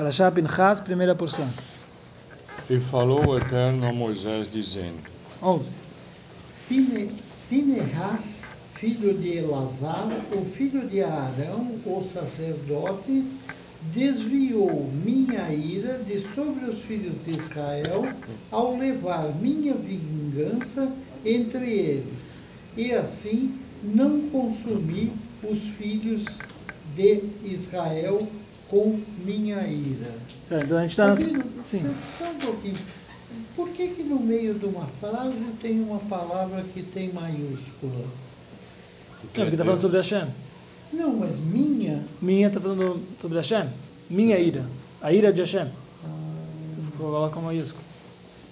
Parashá Pinchas, primeira porção. E falou o Eterno a Moisés, dizendo: 11. Pine, Pinehas, filho de Elazar, o filho de Arão, o sacerdote, desviou minha ira de sobre os filhos de Israel ao levar minha vingança entre eles, e assim não consumi os filhos de Israel com minha ira. Certo, então a gente está... Rabino, Sim. só- um pouquinho. Por que que no meio de uma frase tem uma palavra que tem maiúscula? Não, porque está falando sobre Hashem. Não, mas minha. Minha está falando sobre Hashem. Minha ira. A ira de Hashem. Coloca uma maiúscula.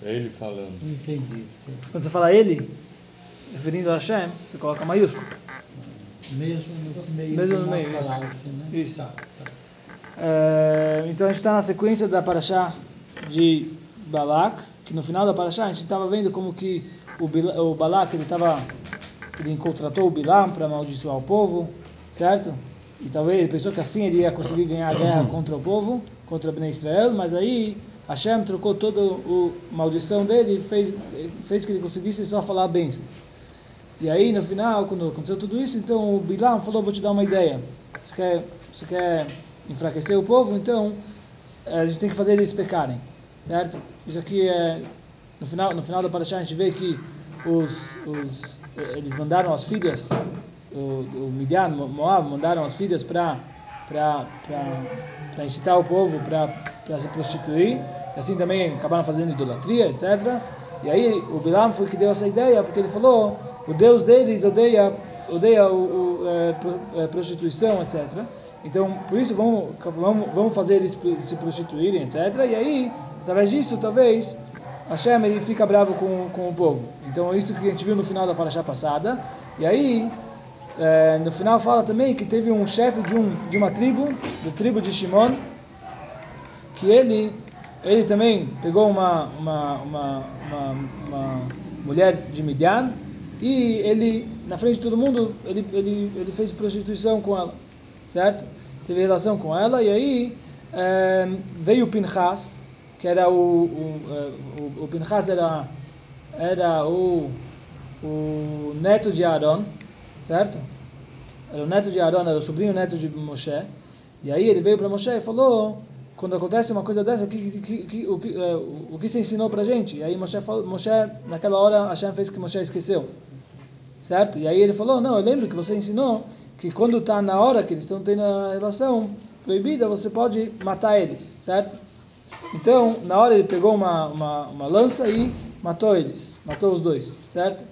É ele falando. Entendi. Quando você fala ele, referindo a Hashem, você coloca maiúsculo. Mesmo no meio Mesmo de no uma meio, isso. frase, né? Isso. Tá, tá. É, então a gente está na sequência da Parashá de Balak, que no final da Parashá a gente estava vendo como que o, Bila- o Balak ele estava ele contratou o Bilam para amaldiçoar o povo, certo? E talvez ele pensou que assim ele ia conseguir ganhar a guerra contra o povo, contra Bnei Israel, mas aí Hashem trocou toda a maldição dele e fez, fez que ele conseguisse só falar bênçãos. E aí no final, quando aconteceu tudo isso, então o Bilam falou, vou te dar uma ideia. Você quer, você quer enfraquecer o povo, então eh, a gente tem que fazer eles pecarem, certo? Isso aqui é no final, no final da Parashá a gente vê que os, os eh, eles mandaram as filhas, o, o Midian, Mo- Moab, mandaram as filhas para para incitar o povo para se prostituir, assim também acabaram fazendo idolatria, etc. E aí o Bilam foi que deu essa ideia, porque ele falou, o Deus deles odeia odeia o, o, eh, prostituição, etc. Então, por isso, vamos, vamos, vamos fazer eles se prostituírem, etc. E aí, através disso, talvez, Hashem ele fica bravo com, com o povo. Então, é isso que a gente viu no final da Parashá passada. E aí, eh, no final fala também que teve um chefe de, um, de uma tribo, da tribo de Shimon, que ele, ele também pegou uma, uma, uma, uma mulher de Midian e ele, na frente de todo mundo, ele, ele, ele fez prostituição com ela, certo? Teve relação com ela e aí eh, veio o Pinchas, que era o, o, eh, o, o Pinchas era, era o, o neto de Aaron, certo? Era o neto de Aaron, era o sobrinho neto de Moshe. E aí ele veio para Moshe e falou, quando acontece uma coisa dessa, que, que, que, o, que, o o que você ensinou para gente? E aí Moshe, falou, Moshe, naquela hora, Hashem fez que Moshe esqueceu. Certo? E aí ele falou, não, eu lembro que você ensinou que quando está na hora que eles estão tendo a relação proibida, você pode matar eles, certo? Então, na hora ele pegou uma, uma, uma lança e matou eles, matou os dois, certo?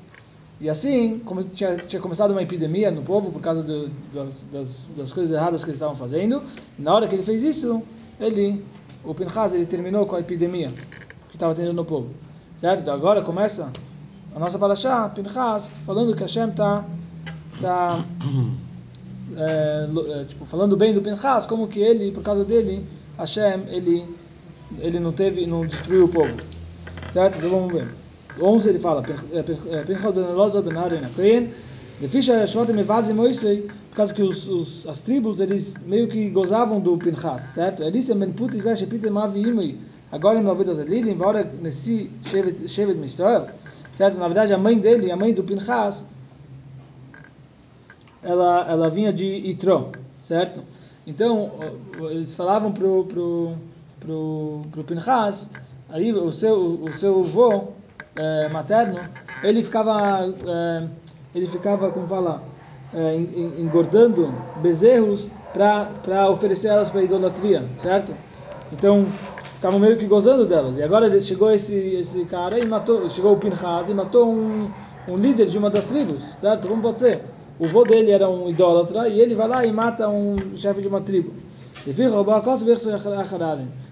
E assim, como tinha, tinha começado uma epidemia no povo por causa do, das, das, das coisas erradas que eles estavam fazendo, na hora que ele fez isso, ele, o Pinchas, ele terminou com a epidemia que estava tendo no povo, certo? Agora começa a nossa Parashá, Pinchas, falando que Hashem está tá, lo- é, tipo, falando bem do Pinchas, como que ele, por causa dele, Hashem, ele, ele não teve, não destruiu o povo. Certo? Então vamos ver. 11 ele fala, "Pin- é, é, Pinchas ben Elazar ben Aaron Moisei, por causa que os, os, as tribos, eles meio que gozavam do Pinchas, certo? Elisem ben Put Izay Shepitem Avi Imri, agora em Mavidas Elilim, Vora Nessi Shevet Mistral, certo? Na verdade, a mãe dele, a mãe do Pinchas, ela, ela vinha de Itró, certo? Então, eles falavam pro, pro, pro, pro Pinchas, aí o seu, o seu avô eh, materno, ele ficava, eh, ele ficava, como fala, en- engordando bezerros para oferecer elas para idolatria, certo? Então, ficavam meio que gozando delas. E agora chegou esse, esse cara e matou, chegou o Pinchas e matou um, um líder de uma das tribos, certo? Como pode ser? O vô dele era um idólatra e ele vai lá e mata um chefe de uma tribo. E.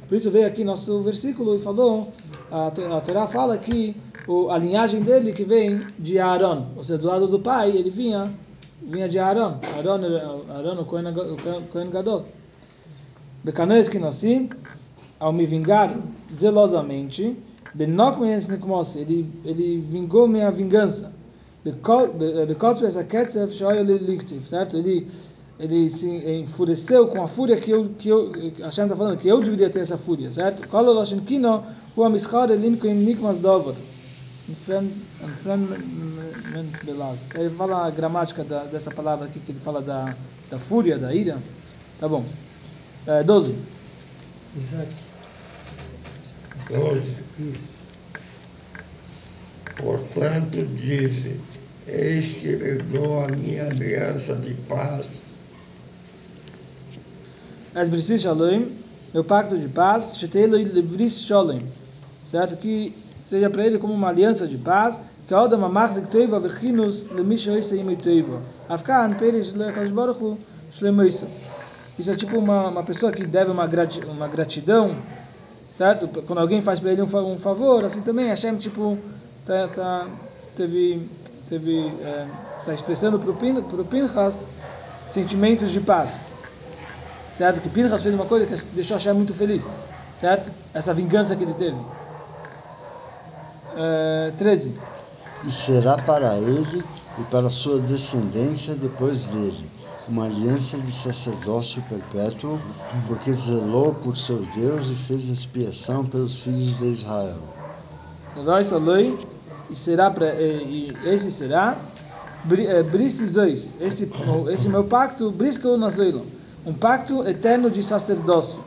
Por isso veio aqui nosso versículo e falou, a, a Torá fala que a linhagem dele que vem de Aaron, ou seja, do lado do pai, ele vinha, vinha de Aaron. Aaron, era- o Kohen- Kohen Gadol. Que nasci, ao me vingar zelosamente, ele ele vingou minha vingança. Liktiv, certo? Ele ele se enfureceu com a fúria que eu que eu Hashem está falando que eu deveria ter essa fúria, certo? Kol loshin kino hu amischar elim koim nikmas dover. Ele fala a gramática da, dessa palavra aqui que ele fala da, da fúria, da ira. Tá bom. É, 12. Exato. 12. Portanto, disse: Eis que lhe dou a minha aliança de paz. As brisis shalom, meu pacto de paz, shetelo livris shalom. Certo? Que seja para ele como uma aliança de paz, a odama machzik teiva vechinus lemish oisa imei teiva. Afkan perish lekash baruchu shlemoisa. Isso é tipo uma, uma pessoa que deve uma, grati, uma gratidão, certo? Quando alguém faz para ele um, um favor, assim também, Hashem, tipo, tá, tá, teve, teve, é, tá expressando para o Pinchas sentimentos de paz, certo? Que Pinchas fez uma coisa que deixou Hashem muito feliz, certo? Essa vingança que ele teve. É, 13. E será para ele e para sua descendência depois dele uma aliança de sacerdócio perpétuo, porque zelou por seu Deus e fez expiação pelos filhos de Israel. E será para e esse será brisis esse esse meu pacto brisco nazoilo um pacto eterno de sacerdócio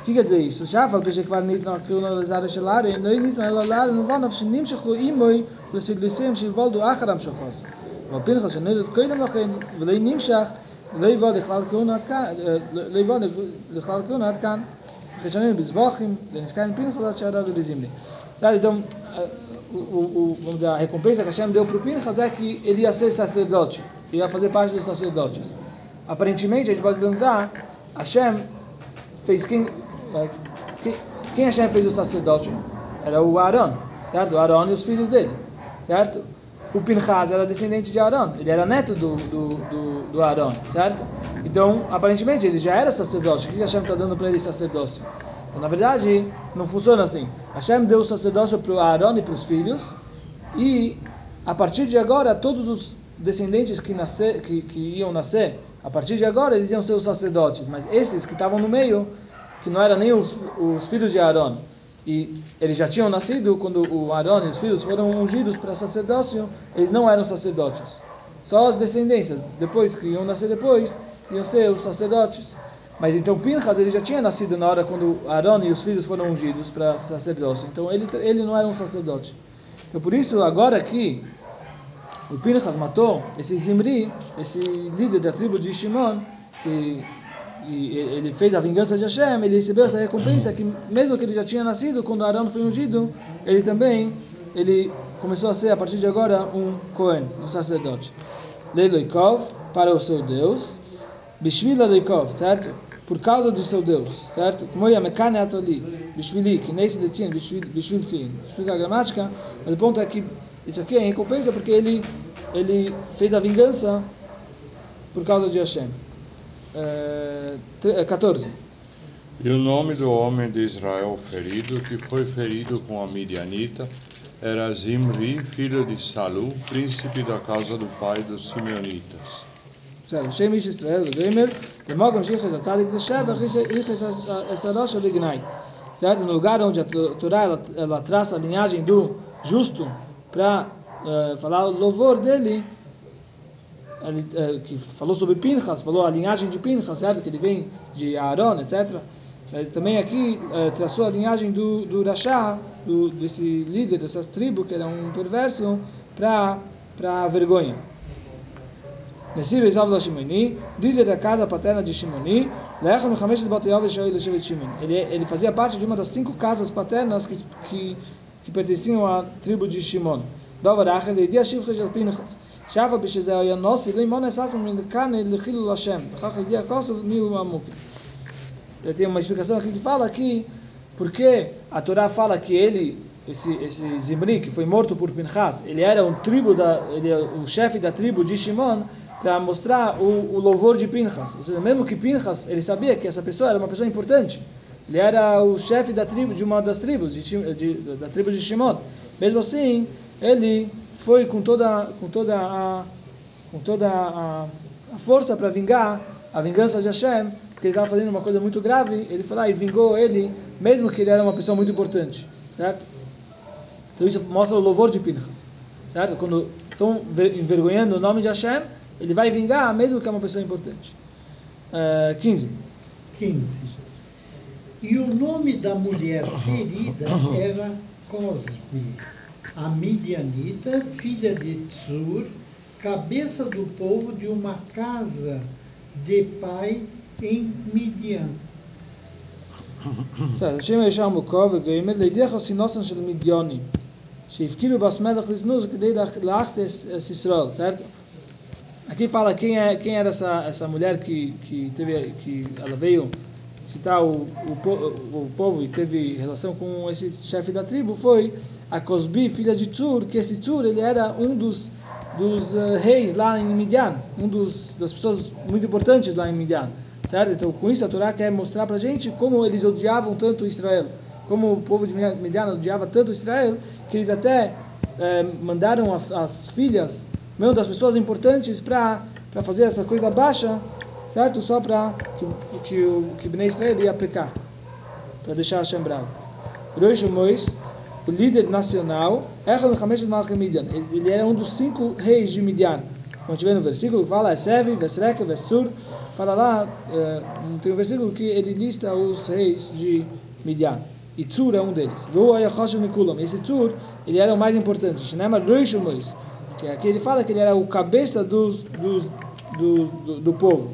o que quer dizer isso já fala que vai nitro que o nazar shelar e não nitro elalar não vão of shnim shkhu imoy lesidlisem shivaldu achram shkhos אבל פנחס שנולד קודם לכן ולא נמשך לא יבוא לכלל כהונה עד כאן, לא יבוא לכלל כהונה עד כאן, חיצוניים בזבוחים, לנזכאים פנחס עד שערה ולזימני. Sabe, então, o, o, vamos dizer, a recompensa que Hashem deu para o Pinchas é que ele ia ser sacerdote, ia fazer parte dos sacerdotes. Aparentemente, a gente pode perguntar, Hashem fez quem, quem, quem Hashem fez o sacerdote? Era o Aaron, certo? O Aaron e os filhos dele, certo? o Pinchas era descendente de Arão, ele era neto do, do, do, do Arão, certo? Então, aparentemente, ele já era sacerdote. O que Hashem está dando para ele sacerdócio? Então, na verdade, não funciona assim. Hashem deu o sacerdócio para Arão e para os filhos, e a partir de agora, todos os descendentes que, nascer, que, que iam nascer, a partir de agora, eles iam ser os sacerdotes. Mas esses que estavam no meio, que não eram nem os, os filhos de Arão, e eles já tinham nascido quando o Arão e os filhos foram ungidos para sacerdócio, eles não eram sacerdotes. Só as descendências, depois que iam nascer depois, iam ser os sacerdotes. Mas então Pinchas ele já tinha nascido na hora quando Arão e os filhos foram ungidos para sacerdócio. Então ele ele não era um sacerdote. Então por isso agora que o Pinchas matou esse Zimri, esse líder da tribo de Shimon, que ele fez a vingança de Hashem, ele recebeu essa recompensa que mesmo que ele já tinha nascido quando Arão foi ungido, ele também ele começou a ser a partir de agora um Cohen, um sacerdote. Leiloikov para o seu Deus, Bishvila Leikov, certo? por causa do seu Deus, certo? Como ia mekane ali? bishvili, que nesse detin, bishviltin. Explica a gramática, mas o ponto é que isso aqui é recompensa porque ele, ele fez a vingança por causa de Hashem. É, 14. É, e o nome do homem de Israel ferido, que foi ferido com a midianita, era Zimri, filho de Salu, príncipe da casa do pai dos simeonitas. Certo, Shemesh Israel, Gamer. Demogam Shichas Atzadik de Sheva, Shichas Esarosh Lignai. Certo? No lugar onde a Torá ela, ela traça a linhagem do justo para uh, falar o louvor dele, ele, uh, que falou sobre Pinchas, falou a linhagem de Pinchas, certo? Que ele vem de Aaron, etc. Ele também aqui uh, traçou a linhagem do, do rasha do, desse líder, dessa tribo, que era um perverso, para a vergonha. Nesi Beisav da Shimoni, líder da casa paterna de Shimoni, Lecha Mechamesh de Batayov e Shimon. Ele, ele fazia parte de uma das cinco casas paternas que, que, pertenciam à tribo de Shimon. Dovar Achel, Leidia Shivcha de Pinchas. Shava Bishizeo Yanossi, Leimon Esasmo Minkane Lechilu Hashem. Chach Leidia Kosov Miu Amuk. Tem uma explicação aqui que fala que porque a Torá fala que ele esse, esse Zimri, que foi morto por Pinchas, ele era um tribo da, ele é o chefe da tribo de Shimon, para mostrar o, o, louvor de Pinchas. Ou seja, mesmo que Pinchas, ele sabia que essa pessoa era uma pessoa importante. Ele era o chefe da tribo de uma das tribos, de, de, da tribo de Shimon. Mesmo assim, ele foi com toda, com toda a, com toda a, a força para vingar a vingança de Hashem, porque ele estava fazendo uma coisa muito grave, ele foi lá e vingou ele, mesmo que ele era uma pessoa muito importante, certo? Então isso mostra o louvor de Pinchas, certo? Quando estão envergonhando o nome de Hashem, ele vai vingar mesmo que é uma pessoa importante. Uh, 15. 15. E o nome da mulher ferida era Cosbi, a midianita, filha de Tsur, cabeça do povo de uma casa de pai em Midian. בסדר, השם ישר מוקו וגוימר לידי חסינוסן של מידיונים Sheifkiru Basmelach Lisnuz Lachtes Sisrol, certo? Aqui fala quem, é, quem era essa, essa mulher que, que, teve, que ela veio citar o, o, o povo e teve relação com esse chefe da tribo, foi a Cosbi, filha de Tur, que esse Tur ele era um dos, dos uh, reis lá em Midian, um dos, das pessoas muito importantes lá em Midian, certo? Então com isso a Torá quer mostrar pra gente como eles odiavam tanto Israel como o povo de Midian odiava tanto Israel, que eles até eh, mandaram as, as filhas, mesmo das pessoas importantes, para fazer essa coisa baixa, certo? Só para que, que o que Bnei Israel ia pecar, para deixar Hashem bravo. Rosh Mois o líder nacional, ele era um dos cinco reis de Midian. Como tiver no versículo, fala Esev, Vesrek, Vestur, fala lá, é, tem um versículo que ele lista os reis de Midian. E Tzur é um deles. Esse Tzur, ele era o mais importante. Shinema Roishumois, que aqui ele fala que ele era o cabeça dos, dos, do, do, do povo.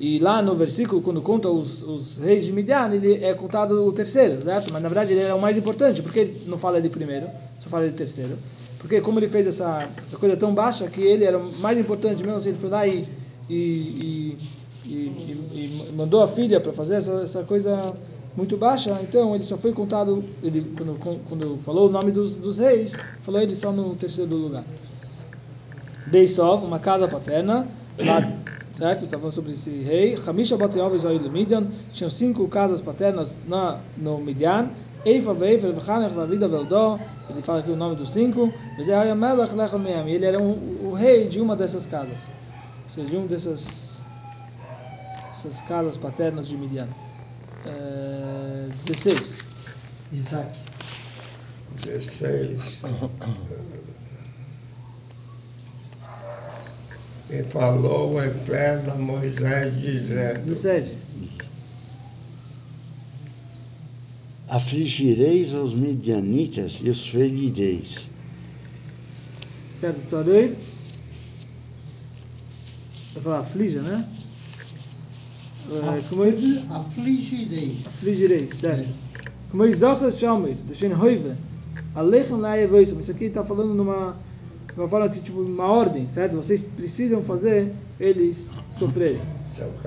E lá no versículo, quando conta os, os reis de Midian, ele é contado o terceiro, certo? Mas na verdade ele era o mais importante. Por que não fala de primeiro, só fala de terceiro? Porque como ele fez essa, essa coisa tão baixa que ele era o mais importante mesmo, assim, ele foi lá e, e, e, e mandou a filha para fazer essa, essa coisa muito baixa, então ele só foi contado, ele, quando, quando falou o nome dos, dos reis, falou ele só no terceiro lugar. Beisov, uma casa paterna, lá certo? Está falando sobre esse rei. Hamisha Batayov Israel Midian. Tinham cinco casas paternas na, no Midian. Eifa Veifa Vechanech Vavida Veldó. Ele fala aqui o nome dos cinco. Ele era um, o rei de uma dessas casas. Ou seja, de uma dessas essas casas paternas de Midian. É, 16. Isaac. 16. E falou o Eterno a Moisés dizendo: 17. Afligireis os midianitas e os ferireis. Certo, Torei. Vai falar aflige, né? É, como é? Afligireis. Afligireis, certo. Como é Zohar Shalmei, do Shen Hoive, Alechem Laevoisam. Isso aqui está falando numa de uma forma que, tipo, uma ordem, certo? Vocês precisam fazer eles sofrerem.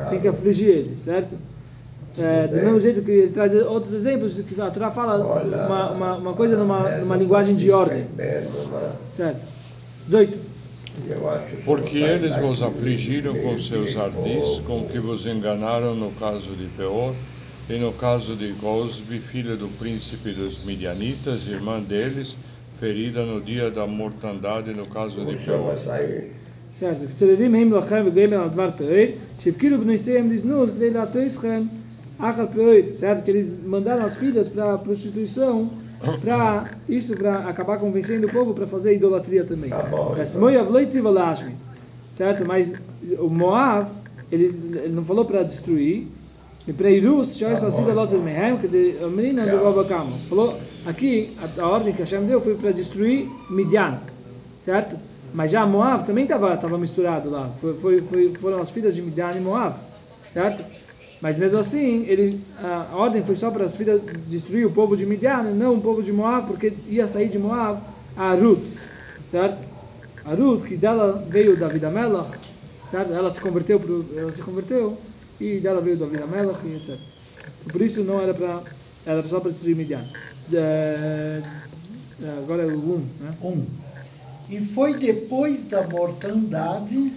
Tem que afligir eles, certo? É, do mesmo jeito que ele traz outros exemplos, que a Torá fala uma, uma, uma coisa numa, numa linguagem de ordem. Certo? 18. Porque eles vos afligiram com seus ardis, com que vos enganaram no caso de Peor, e no caso de Gosbi, filha do príncipe dos Midianitas, irmã deles, ferida no dia da mortandade no caso de Peor. certo, כשתלדים הם לכם וגאים על דבר פרעי, שהפקידו בנויסיהם לזנות כדי להטריסכם אחר פרעי, certo, que eles mandaram as filhas para prostituição para isso para acabar convencendo o povo para fazer idolatria também. Moav leitiva lashmi, certo? Mas o Moav ele, ele não falou para destruir. E para Irus, Gobakama. Falou Aqui, a, a ordem que Hashem deu foi para destruir Midian, certo? Mas já Moab também estava tava misturado lá. Foi, foi, foi, foram as filhas de Midian e Moab, certo? Mas mesmo assim, ele, a, ordem foi só para as filhas destruir o povo de Midian, não o povo de Moab, porque ia sair de Moab a Ruth, certo? A Ruth, que dela veio David Amelach, certo? Ela se converteu, pro, ela se converteu e dela veio David Amelach e etc. Por isso não era para, era só para destruir Midian. É, é, agora é o 1. Um, né? um. E foi depois da mortandade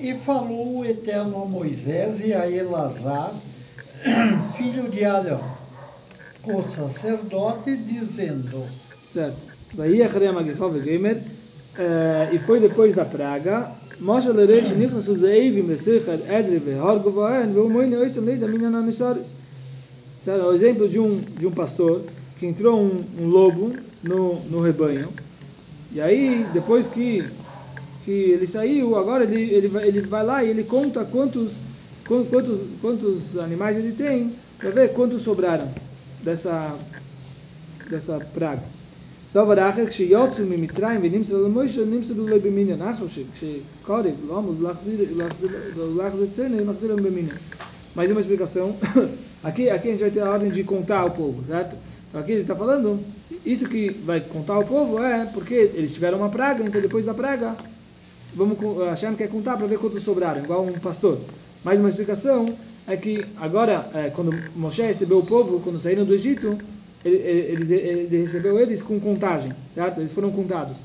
e falou o Eterno a Moisés e a Elazar, filho de Arão, o sacerdote, dizendo: Certo. Daí a Gamer, e foi depois da praga, Moshe lereish nichnasu zeivim lesechad edri vehargu vahen veu moine oitzem leida minyan anisaris. Sabe, o exemplo de um, pastor que entrou um, lobo no rebanho, e aí, depois que, que ele saiu, agora ele, ele, vai, ele vai lá e ele conta quantos, quantos, quantos animais ele tem, para ver quantos sobraram dessa, dessa praga. דבר אחר, כשיוצאו ממצרים ונמסרו למוישה, נמסרו לו במניין. עכשיו, כשקורב, לא אמרו להחזיר צנר, מחזיram במניין. Mais uma explicação. Aqui, aqui a gente vai ter a ordem de contar o povo, certo? Então aqui ele está falando, isso que vai contar o povo é porque eles tiveram uma praga, então depois da praga, vamos, Hashem quer contar para ver quantos sobraram, igual um pastor. Mais uma explicação é que agora, é, quando Moshe recebeu o povo, quando saíram do Egito, ele, ele, ele, recebeu eles com contagem, certo? Eles foram contados.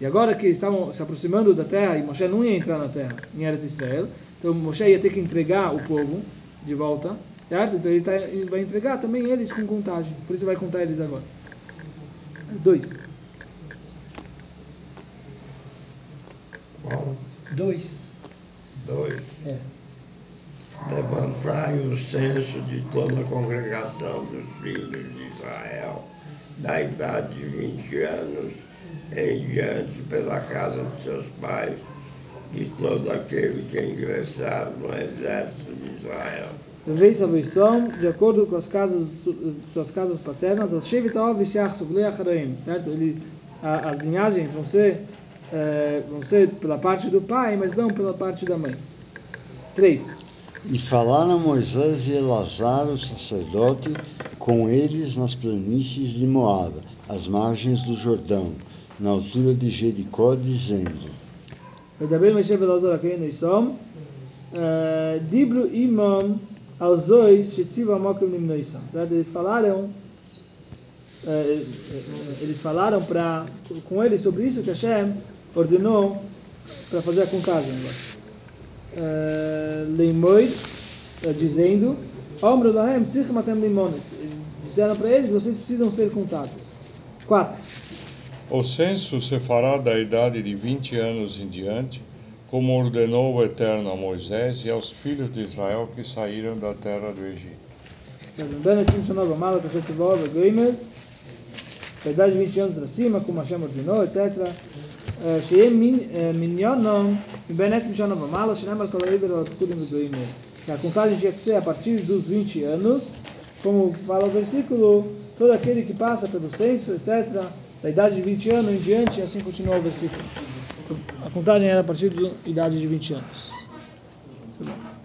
E agora que estavam se aproximando da terra, e Moshe não ia entrar na terra, em Eretz Israel, então Moshe ia ter que entregar o povo de volta, certo? Então ele, tá, ele vai entregar também eles com contagem, por isso vai contar eles agora. Dois. Dois. dois. É. Levantai o censo de toda a congregação dos filhos de Israel, da idade de 20 anos em diante, pela casa de seus pais, de todo aquele que ingressar no exército de Israel. Vez a de acordo com as casas, suas casas paternas, as Shevitov Vishach Suglei Acharaim, certo? Ele, a, as linhagens vão ser, é, vão ser pela parte do pai, mas não pela parte da mãe. 3. E falaram Moisés e Elazar, o sacerdote, com eles nas planícies de Moab, às margens do Jordão, na altura de Jericó, dizendo: é, Dibro imam aos dois, certo? Eles falaram é, é, eles falaram para com ele sobre isso que Hashem ordenou para fazer a contagem agora. Leimoid, dizendo, Omro Lahem, Tzichem Limones. Disseram para eles, vocês precisam ser contados. 4. O censo se fará da idade de 20 anos em diante, como ordenou o Eterno a Moisés e aos filhos de Israel que saíram da terra do Egito. Da idade de 20 anos para cima, como Hashem ordenou, etc. שיהיה מניונום מבין עשרים שנה ומעלה, שנאמר כל העבר על התקודים וגויים Que a contagem tinha que ser a partir dos 20 anos, como fala o versículo, todo aquele que passa pelo censo, etc., da idade de 20 anos em diante, assim continua o versículo. A contagem era a partir da idade de 20 anos.